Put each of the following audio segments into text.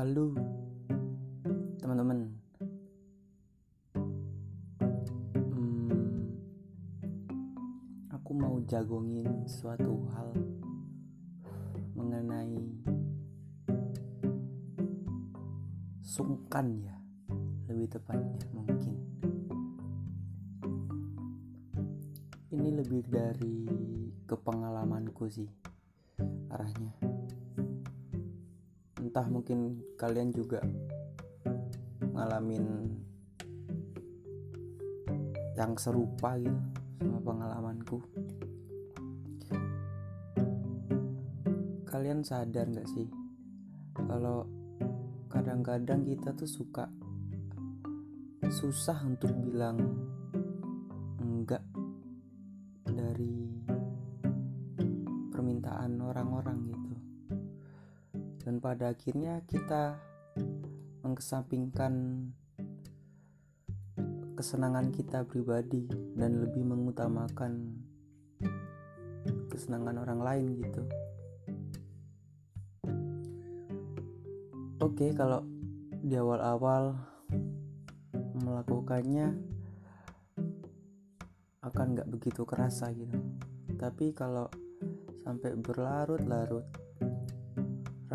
Halo. Teman-teman. Hmm, Aku mau jagongin suatu hal Mengenai Sungkan ya Lebih tepatnya mungkin. Ini lebih dari kepengalamanku sih Arahnya entah mungkin kalian juga ngalamin yang serupa gitu sama pengalamanku. Kalian sadar nggak sih kalau kadang-kadang kita tuh suka susah untuk bilang pada akhirnya kita mengesampingkan kesenangan kita pribadi dan lebih mengutamakan kesenangan orang lain gitu. Oke, kalau di awal-awal melakukannya akan nggak begitu kerasa gitu. Tapi kalau sampai berlarut-larut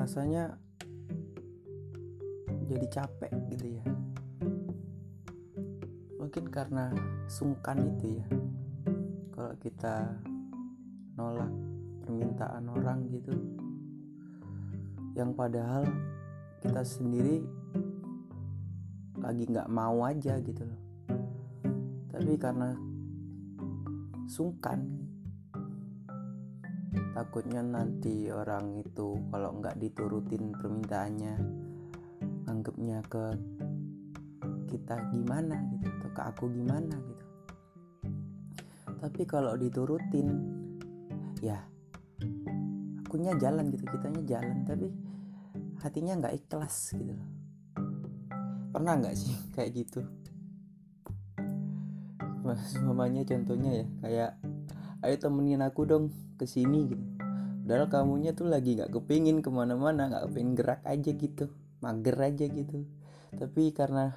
rasanya jadi capek gitu ya. Mungkin karena sungkan itu ya. Kalau kita nolak permintaan orang gitu. Yang padahal kita sendiri lagi nggak mau aja gitu loh. Tapi karena sungkan takutnya nanti orang itu kalau nggak diturutin permintaannya anggapnya ke kita gimana gitu atau ke aku gimana gitu. Tapi kalau diturutin ya akunya jalan gitu kitanya jalan tapi hatinya nggak ikhlas gitu. Pernah nggak sih kayak gitu? Mamanya contohnya ya kayak ayo temenin aku dong ke sini gitu. Padahal kamunya tuh lagi nggak kepingin ke mana-mana nggak kepingin gerak aja gitu mager aja gitu. Tapi karena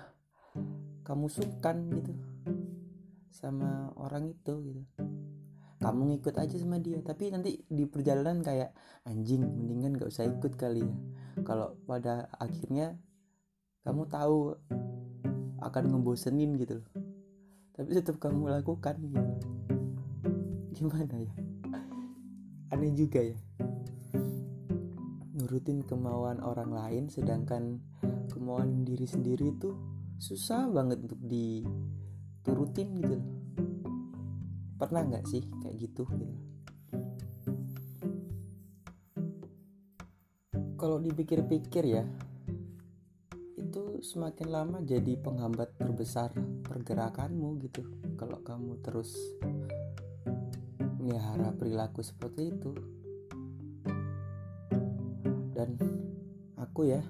kamu sungkan gitu sama orang itu gitu. Kamu ngikut aja sama dia tapi nanti di perjalanan kayak anjing mendingan gak usah ikut kali ya. Kalau pada akhirnya kamu tahu akan ngebosenin gitu loh. Tapi tetap kamu lakukan gitu. Gimana ya aneh juga ya. Nurutin kemauan orang lain sedangkan kemauan diri sendiri itu susah banget untuk diturutin gitu pernah nggak sih kayak gitu gitu? Kalau dipikir-pikir ya itu semakin lama jadi penghambat terbesar pergerakanmu gitu. Kalau kamu terus melihara perilaku seperti itu. Dan aku ya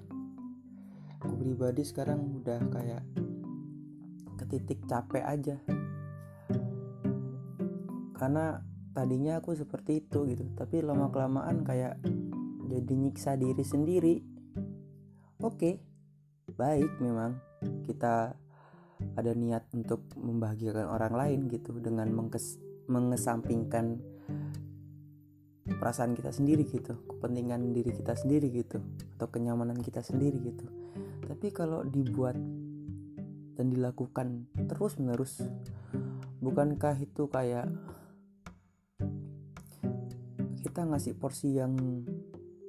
aku pribadi sekarang udah kayak ke titik capek aja. Karena tadinya aku seperti itu gitu tapi lama kelamaan kayak jadi nyiksa diri sendiri. Oke baik memang kita ada niat untuk membahagiakan orang lain gitu dengan mengkes mengesampingkan perasaan kita sendiri gitu kepentingan diri kita sendiri gitu atau kenyamanan kita sendiri gitu. Tapi kalau dibuat dan dilakukan terus menerus bukankah itu kayak kita ngasih porsi yang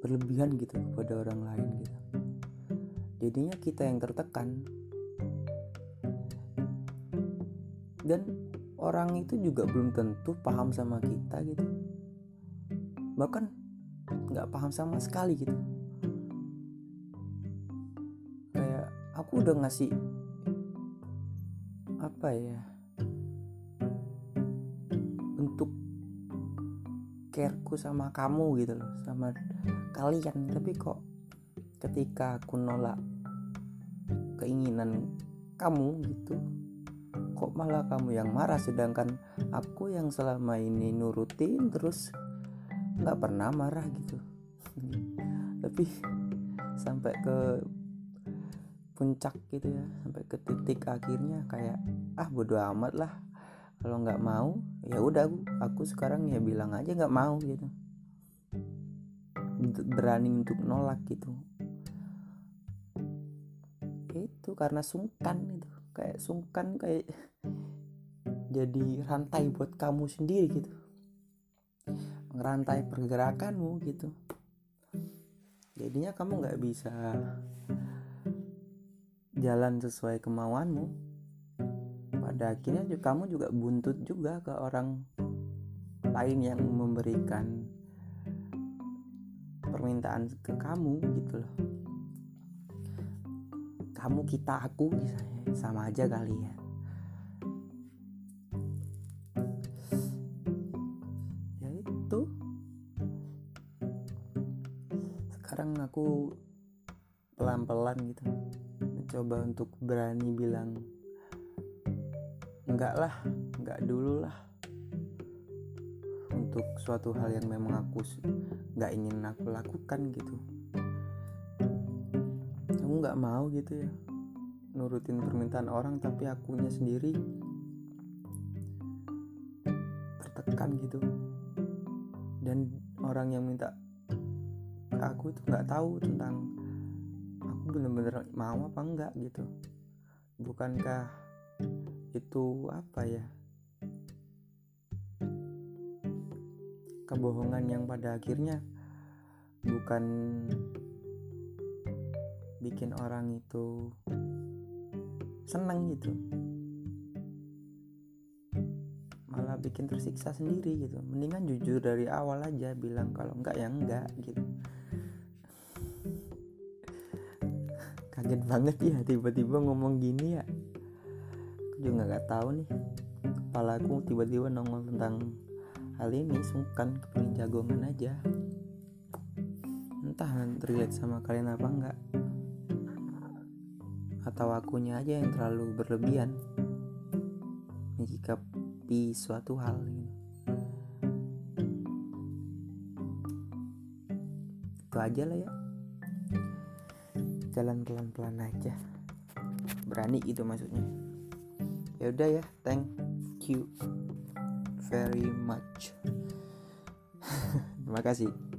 berlebihan gitu kepada orang lain gitu? Jadinya kita yang tertekan. Dan orang itu juga belum tentu paham sama kita gitu. Bahkan nggak paham sama sekali gitu. Kayak aku udah ngasih apa ya bentuk careku sama kamu gitu loh sama kalian. Tapi kok ketika aku nolak keinginan kamu gitu kok malah kamu yang marah sedangkan aku yang selama ini nurutin terus nggak pernah marah gitu. Tapi sampai ke puncak gitu ya sampai ke titik akhirnya kayak ah bodo amat lah kalau nggak mau ya udah aku, aku sekarang ya bilang aja nggak mau gitu. Berani untuk nolak gitu. Itu karena sungkan itu kayak sungkan kayak jadi rantai buat kamu sendiri gitu. Ngerantai pergerakanmu gitu. Jadinya kamu nggak bisa jalan sesuai kemauanmu. Pada akhirnya kamu juga buntut juga ke orang lain yang memberikan permintaan ke kamu gitu loh kamu kita aku misalnya. Sama aja kali ya. Ya itu. Sekarang aku pelan-pelan gitu. Mencoba untuk berani bilang enggak lah enggak dulu lah. Untuk suatu hal yang memang aku nggak ingin aku lakukan gitu kamu nggak mau gitu ya nurutin permintaan orang tapi akunya sendiri tertekan gitu. Dan orang yang minta aku itu nggak tahu tentang aku bener-bener mau apa enggak gitu. Bukankah itu apa ya? Kebohongan yang pada akhirnya bukan bikin orang itu seneng gitu. Malah bikin tersiksa sendiri gitu. Mendingan jujur dari awal aja bilang kalau enggak ya enggak gitu. Kaget banget ya tiba-tiba ngomong gini ya. Aku juga nggak tahu nih. Kepala aku tiba-tiba nongol tentang hal ini sungkan kepingin jagongan aja. Entah relate sama kalian apa enggak atau akunya aja yang terlalu berlebihan. Menyikapi suatu hal gitu. itu aja lah ya. Jalan pelan-pelan aja. Berani gitu maksudnya. Ya udah ya thank you very much. Terima kasih